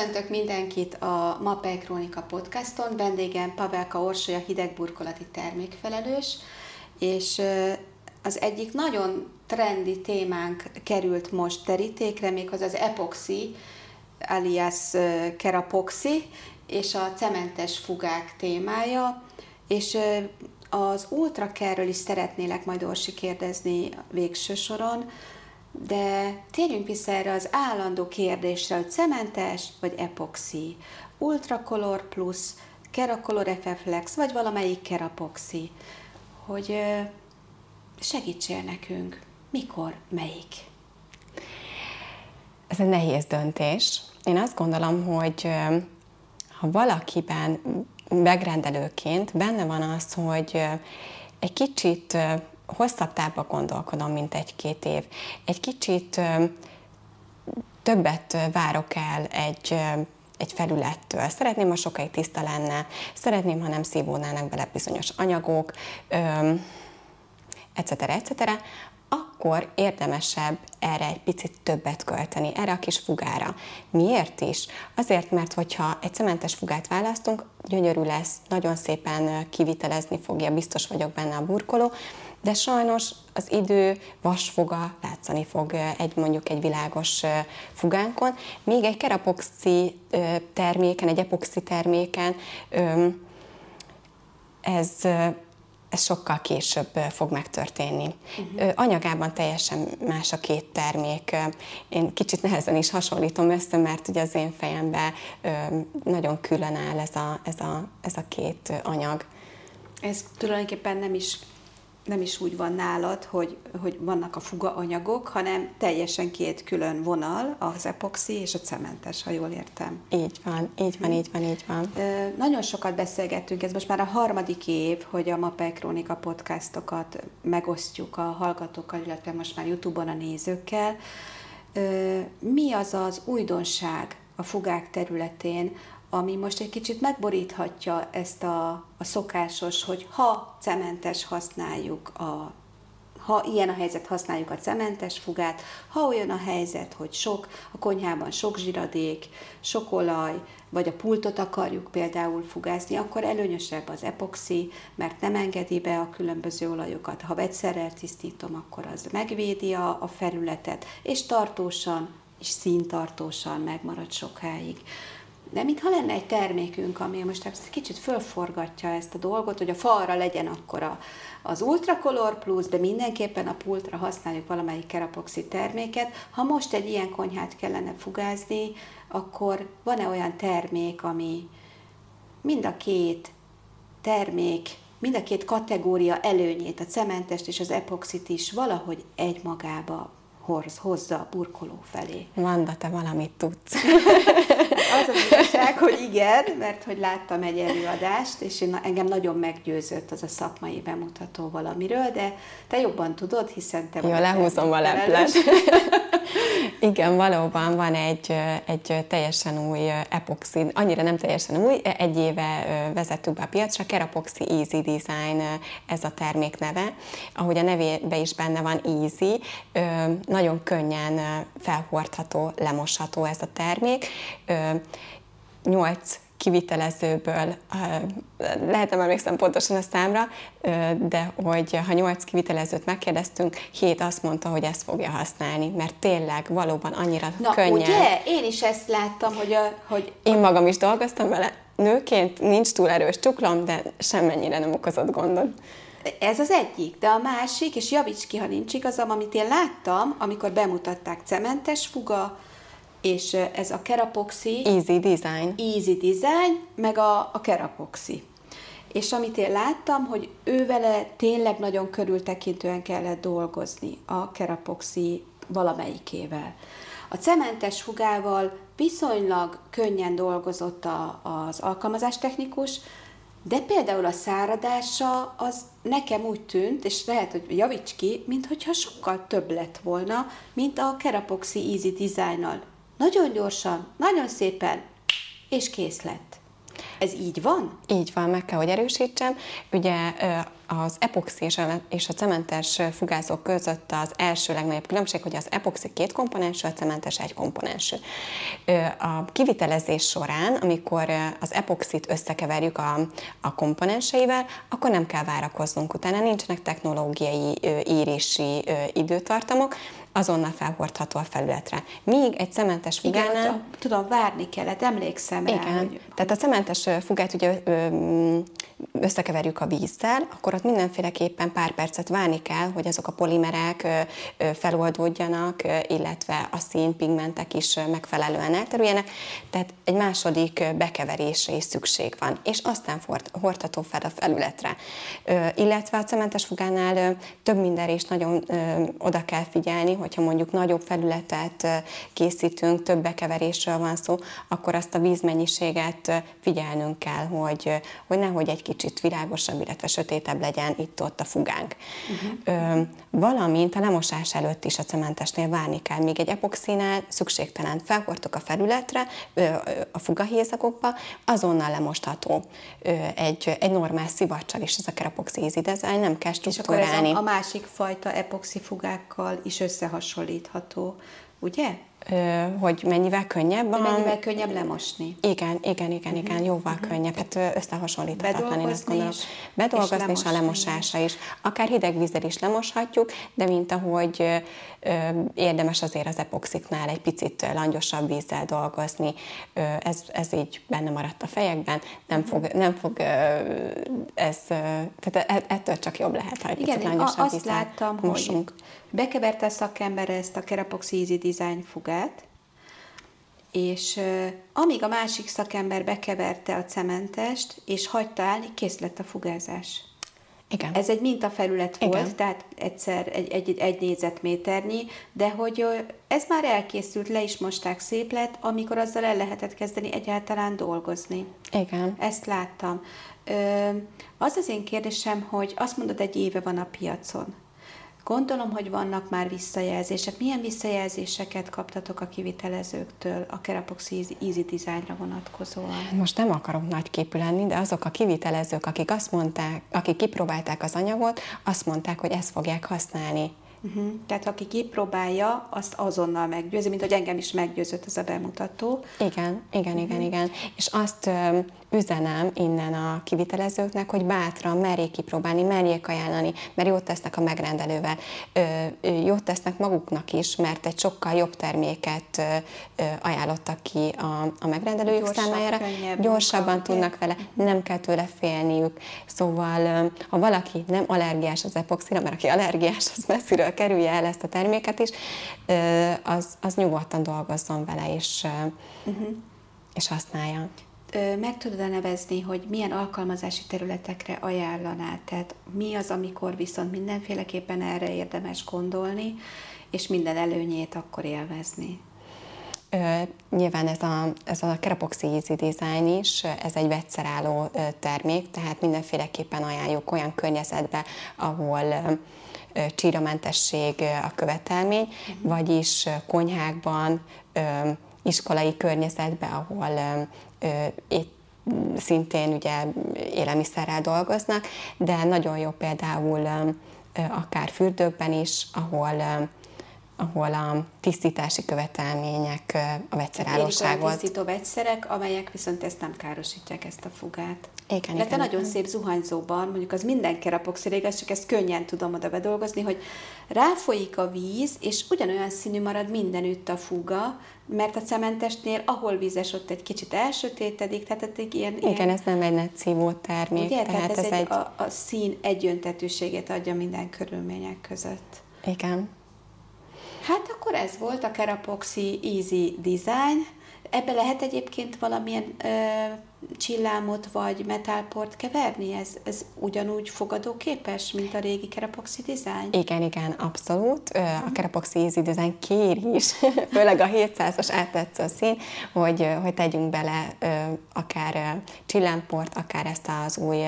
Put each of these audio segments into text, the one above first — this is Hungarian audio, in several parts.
Köszöntök mindenkit a Mapei Krónika podcaston. Vendégem Pavelka Orsolya hidegburkolati termékfelelős, és az egyik nagyon trendi témánk került most terítékre, méghozzá az epoxi, alias kerapoxi, és a cementes fugák témája, és az ultrakerről is szeretnélek majd Orsi kérdezni végső soron, de térjünk vissza erre az állandó kérdésre, hogy cementes vagy epoxi, ultracolor plus, keracolor FFlex, vagy valamelyik kerapoxi, hogy segítsél nekünk, mikor, melyik? Ez egy nehéz döntés. Én azt gondolom, hogy ha valakiben megrendelőként benne van az, hogy egy kicsit hosszabb távba gondolkodom, mint egy-két év. Egy kicsit többet várok el egy, egy felülettől. Szeretném, ha sokáig tiszta lenne, szeretném, ha nem szívódnának bele bizonyos anyagok, etc. etc akkor érdemesebb erre egy picit többet költeni, erre a kis fugára. Miért is? Azért, mert hogyha egy cementes fugát választunk, gyönyörű lesz, nagyon szépen kivitelezni fogja, biztos vagyok benne a burkoló, de sajnos az idő vasfoga látszani fog egy mondjuk egy világos fugánkon, míg egy kerapoxi terméken, egy epoxi terméken ez ez sokkal később fog megtörténni. Uh-huh. Anyagában teljesen más a két termék. Én kicsit nehezen is hasonlítom össze, mert ugye az én fejemben nagyon külön áll ez a, ez a, ez a két anyag. Ez tulajdonképpen nem is nem is úgy van nálad, hogy, hogy vannak a fuga anyagok, hanem teljesen két külön vonal, az epoxi és a cementes, ha jól értem. Így van, így van, így van, így van. Nagyon sokat beszélgettünk, ez most már a harmadik év, hogy a Mapei Krónika podcastokat megosztjuk a hallgatókkal, illetve most már Youtube-on a nézőkkel. Mi az az újdonság a fugák területén, ami most egy kicsit megboríthatja ezt a, a szokásos, hogy ha cementes használjuk a ha ilyen a helyzet, használjuk a cementes fugát, ha olyan a helyzet, hogy sok, a konyhában sok zsiradék, sok olaj, vagy a pultot akarjuk például fugászni, akkor előnyösebb az epoxi, mert nem engedi be a különböző olajokat. Ha vegyszerrel tisztítom, akkor az megvédi a, a felületet, és tartósan, és színtartósan megmarad sokáig de mintha lenne egy termékünk, ami most egy kicsit fölforgatja ezt a dolgot, hogy a falra legyen akkor a, az Ultracolor Plus, de mindenképpen a pultra használjuk valamelyik kerapoxi terméket. Ha most egy ilyen konyhát kellene fugázni, akkor van-e olyan termék, ami mind a két termék, mind a két kategória előnyét, a cementest és az epoxit is valahogy egymagába hoz, hozza a burkoló felé. Vanda, te valamit tudsz. az az igazság, hogy igen, mert hogy láttam egy előadást, és én, engem nagyon meggyőzött az a szakmai bemutató valamiről, de te jobban tudod, hiszen te Jó, lehúzom a leplet. Igen, valóban van egy, egy teljesen új epoxi, annyira nem teljesen új, egy éve vezettük be a piacra, Kerapoxi Easy Design ez a termék neve. Ahogy a nevében is benne van Easy, nagyon könnyen felhordható, lemosható ez a termék. Nyolc kivitelezőből, lehet nem emlékszem pontosan a számra, de hogy ha nyolc kivitelezőt megkérdeztünk, hét azt mondta, hogy ezt fogja használni, mert tényleg valóban annyira Na, könnyen. ugye? Én is ezt láttam, hogy, a, hogy... Én magam is dolgoztam vele, nőként nincs túl erős csuklom, de semmennyire nem okozott gondot. Ez az egyik, de a másik, és javíts ki, ha nincs igazam, amit én láttam, amikor bemutatták cementes fuga, és ez a kerapoxi. Easy Design. Easy Design, meg a, a kerapoxi. És amit én láttam, hogy ő vele tényleg nagyon körültekintően kellett dolgozni a kerapoxi valamelyikével. A cementes fugával viszonylag könnyen dolgozott a, az alkalmazástechnikus, de például a száradása az nekem úgy tűnt, és lehet, hogy javíts ki, mintha sokkal több lett volna, mint a Kerapoxi Easy Design-nal nagyon gyorsan, nagyon szépen, és kész lett. Ez így van? Így van, meg kell, hogy erősítsem. Ugye az epoxi és a cementes fugázók között az első legnagyobb különbség, hogy az epoxi két komponensű, a cementes egy komponensű. A kivitelezés során, amikor az epoxit összekeverjük a, a komponenseivel, akkor nem kell várakoznunk utána, nincsenek technológiai érési időtartamok, azonnal felhordható a felületre. Míg egy cementes fugánál... Igen, tudom, várni kellett, emlékszem rá. Igen, hogy... tehát a cementes fugát ugye összekeverjük a vízzel, akkor ott mindenféleképpen pár percet várni kell, hogy azok a polimerek feloldódjanak, illetve a színpigmentek is megfelelően elterüljenek, tehát egy második bekeverésre is szükség van, és aztán hordható fel a felületre. Illetve a cementes fugánál több mindenre is nagyon oda kell figyelni, hogyha mondjuk nagyobb felületet készítünk, több bekeverésről van szó, akkor azt a vízmennyiséget figyelnünk kell, hogy, hogy nehogy egy kicsit világosabb, illetve sötétebb legyen itt-ott a fugánk. Uh-huh. Valamint a lemosás előtt is a cementesnél várni kell, még egy epoxinál szükségtelen felhordtok a felületre, a fugahézakokba, azonnal lemostható egy, egy normál szivacsal is ez a epoxi easy design, nem kell struktúrálni. És akkor ez a, a másik fajta epoxi fugákkal is összehasonlítható, ugye? Hogy mennyivel könnyebb. A... Mennyivel könnyebb lemosni. Igen, igen, igen, igen, uh-huh. jóval uh-huh. könnyebb. Hát összehasonlíthatatlan, én azt gondolom. Is, Bedolgozni és, és a lemosása is. Akár hideg vízzel is lemoshatjuk, de mint ahogy ö, érdemes azért az epoxiknál egy picit langyosabb vízzel dolgozni, ö, ez, ez így benne maradt a fejekben, nem fog, nem fog ö, ez, tehát e, ettől csak jobb lehet, ha egy igen, picit langyosabb azt vízzel láttam, mosunk. Hogy bekeverte a szakember ezt a Kerapox Easy Design fogát, és amíg a másik szakember bekeverte a cementest, és hagyta állni, kész lett a fugázás. Igen. Ez egy mintafelület volt, Igen. tehát egyszer egy, egy, egy négyzetméternyi, de hogy ez már elkészült, le is mosták szép lett, amikor azzal el lehetett kezdeni egyáltalán dolgozni. Igen. Ezt láttam. Az az én kérdésem, hogy azt mondod, egy éve van a piacon. Gondolom, hogy vannak már visszajelzések. Milyen visszajelzéseket kaptatok a kivitelezőktől a Kerapox Easy Designra vonatkozóan? Most nem akarok nagy képű lenni, de azok a kivitelezők, akik azt mondták, akik kipróbálták az anyagot, azt mondták, hogy ezt fogják használni. Uh-huh. Tehát aki kipróbálja, azt azonnal meggyőzi, mint hogy engem is meggyőzött ez a bemutató. Igen, igen, igen, uh-huh. igen. És azt ö, üzenem innen a kivitelezőknek, hogy bátran merjék kipróbálni, merjék ajánlani, mert jót tesznek a megrendelővel. Ö, jót tesznek maguknak is, mert egy sokkal jobb terméket ö, ö, ajánlottak ki a, a megrendelőjük Gyorsabb, számára. Gyorsabban munka, tudnak vele, nem kell tőle félniük. Szóval, ha valaki nem allergiás az epoxira, mert aki allergiás, az messziről kerülje el ezt a terméket is, az, az nyugodtan dolgozzon vele, és, uh-huh. és használja. Meg tudod nevezni, hogy milyen alkalmazási területekre ajánlaná? Tehát mi az, amikor viszont mindenféleképpen erre érdemes gondolni, és minden előnyét akkor élvezni? Ö, nyilván ez a, ez a Kerapoxi Easy Design is, ez egy vegyszerálló termék, tehát mindenféleképpen ajánljuk olyan környezetbe, ahol csíramentesség a követelmény, uh-huh. vagyis konyhákban, iskolai környezetben, ahol itt szintén ugye élelmiszerrel dolgoznak, de nagyon jó például akár fürdőkben is, ahol ahol a tisztítási követelmények a vegyszerállóságot. tisztító vegyszerek, amelyek viszont ezt nem károsítják, ezt a fugát. Igen, igen. nagyon szép zuhanyzóban, mondjuk az minden kerapoxir, igaz, csak ezt könnyen tudom oda bedolgozni, hogy ráfolyik a víz, és ugyanolyan színű marad mindenütt a fuga, mert a cementesnél, ahol vízes, ott egy kicsit elsötétedik, tehát egy ilyen... Igen, ilyen... ez nem egy netszívó termék. Ugye? Tehát, tehát ez, ez egy, egy... A, a szín egyöntetőségét adja minden körülmények között. Igen. Hát akkor ez volt a Kerapoxi Easy Design. Ebbe lehet egyébként valamilyen ö, csillámot vagy metálport keverni? Ez, ez ugyanúgy fogadóképes, mint a régi Kerapoxi Design? Igen, igen, abszolút. A Kerapoxi Easy Design kér is, főleg a 700-as áttetsző szín, hogy, hogy tegyünk bele akár csillámport, akár ezt az új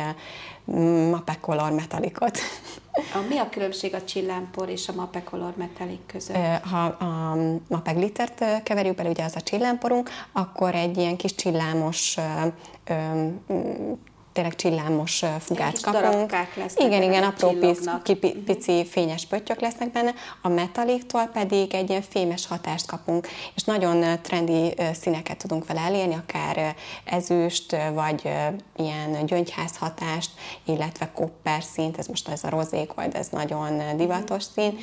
Mape Color metalikot. A, mi a különbség a csillámpor és a Mape Color Metallic között? Ha a Mape Glittert keverjük bele, ugye az a csillámporunk, akkor egy ilyen kis csillámos tényleg csillámos fugát kapunk. Igen, igen, apró pic, ki, pici fényes pöttyök lesznek benne, a metaliktól pedig egy ilyen fémes hatást kapunk, és nagyon trendi színeket tudunk vele elérni, akár ezüst, vagy ilyen gyöngyház hatást, illetve kopper színt, ez most ez a rozékold, ez nagyon divatos szín,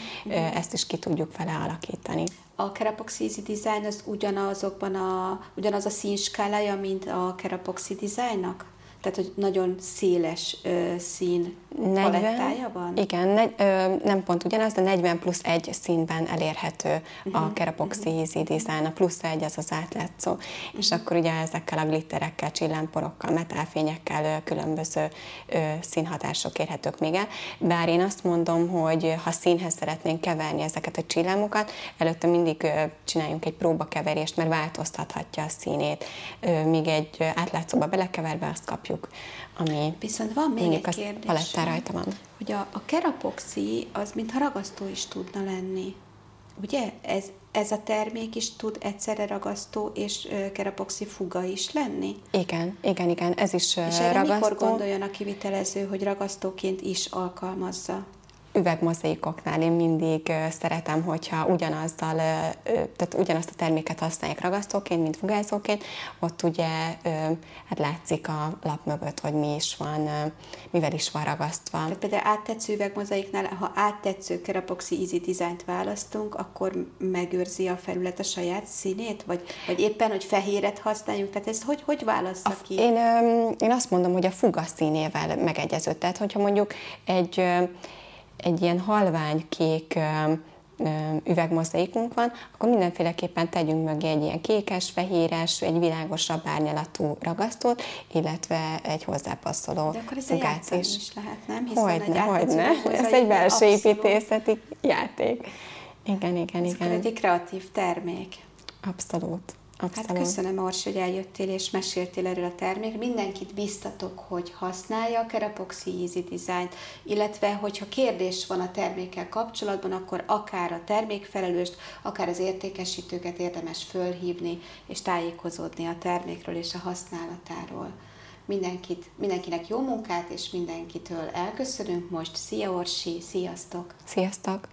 ezt is ki tudjuk vele alakítani. A Kerapoxy Easy Design az ugyanazokban a, ugyanaz a színskálája, mint a Kerapoxy Designnak? Tehát, hogy nagyon széles ö, szín 40, palettája van? Igen, ne, ö, nem pont ugyanaz, de 40 plusz egy színben elérhető uh-huh. a Kerapoxy uh-huh. Easy Design, a plusz egy az az átlátszó, uh-huh. és akkor ugye ezekkel a glitterekkel, csillámporokkal, metálfényekkel ö, különböző ö, színhatások érhetők még el, bár én azt mondom, hogy ha színhez szeretnénk keverni ezeket a csillámokat, előtte mindig ö, csináljunk egy próbakeverést, mert változtathatja a színét, ö, míg egy átlátszóba belekeverve azt kapjuk, ami Viszont van még egy kérdés rajta van. Hogy a, a kerapoxi az mintha ragasztó is tudna lenni. Ugye? Ez, ez a termék is tud egyszerre ragasztó és kerapoxi fuga is lenni? Igen, igen, igen, ez is és ragasztó. mikor gondoljon a kivitelező, hogy ragasztóként is alkalmazza? Üvegmozaikoknál én mindig szeretem, hogyha ugyanazzal, tehát ugyanazt a terméket használják ragasztóként, mint fugázóként, ott ugye hát látszik a lap mögött, hogy mi is van, mivel is van ragasztva. Tehát például áttetsző üvegmozaiknál, ha áttetsző Kerapoxi Easy Design-t választunk, akkor megőrzi a felület a saját színét, vagy, vagy éppen, hogy fehéret használjuk, tehát ezt hogy, hogy válaszza ki? Én, én azt mondom, hogy a fuga színével megegyező, tehát hogyha mondjuk egy egy ilyen halvány kék üvegmozaikunk van, akkor mindenféleképpen tegyünk mögé egy ilyen kékes, fehéres, egy világosabb árnyalatú ragasztót, illetve egy hozzápasszoló De akkor ez fugát is. is lehet, nem? Hiszen hogyne, hogyne. Ez egy belső építészeti játék. Igen, igen, ez igen. egy kreatív termék. Abszolút. Abszolút. Hát köszönöm, Ors, hogy eljöttél és meséltél erről a termék. Mindenkit biztatok, hogy használja a Kerapoxi Easy Design-t, illetve hogyha kérdés van a termékkel kapcsolatban, akkor akár a termékfelelőst, akár az értékesítőket érdemes fölhívni és tájékozódni a termékről és a használatáról. Mindenkit, mindenkinek jó munkát, és mindenkitől elköszönünk most. Szia Orsi, sziasztok! Sziasztok!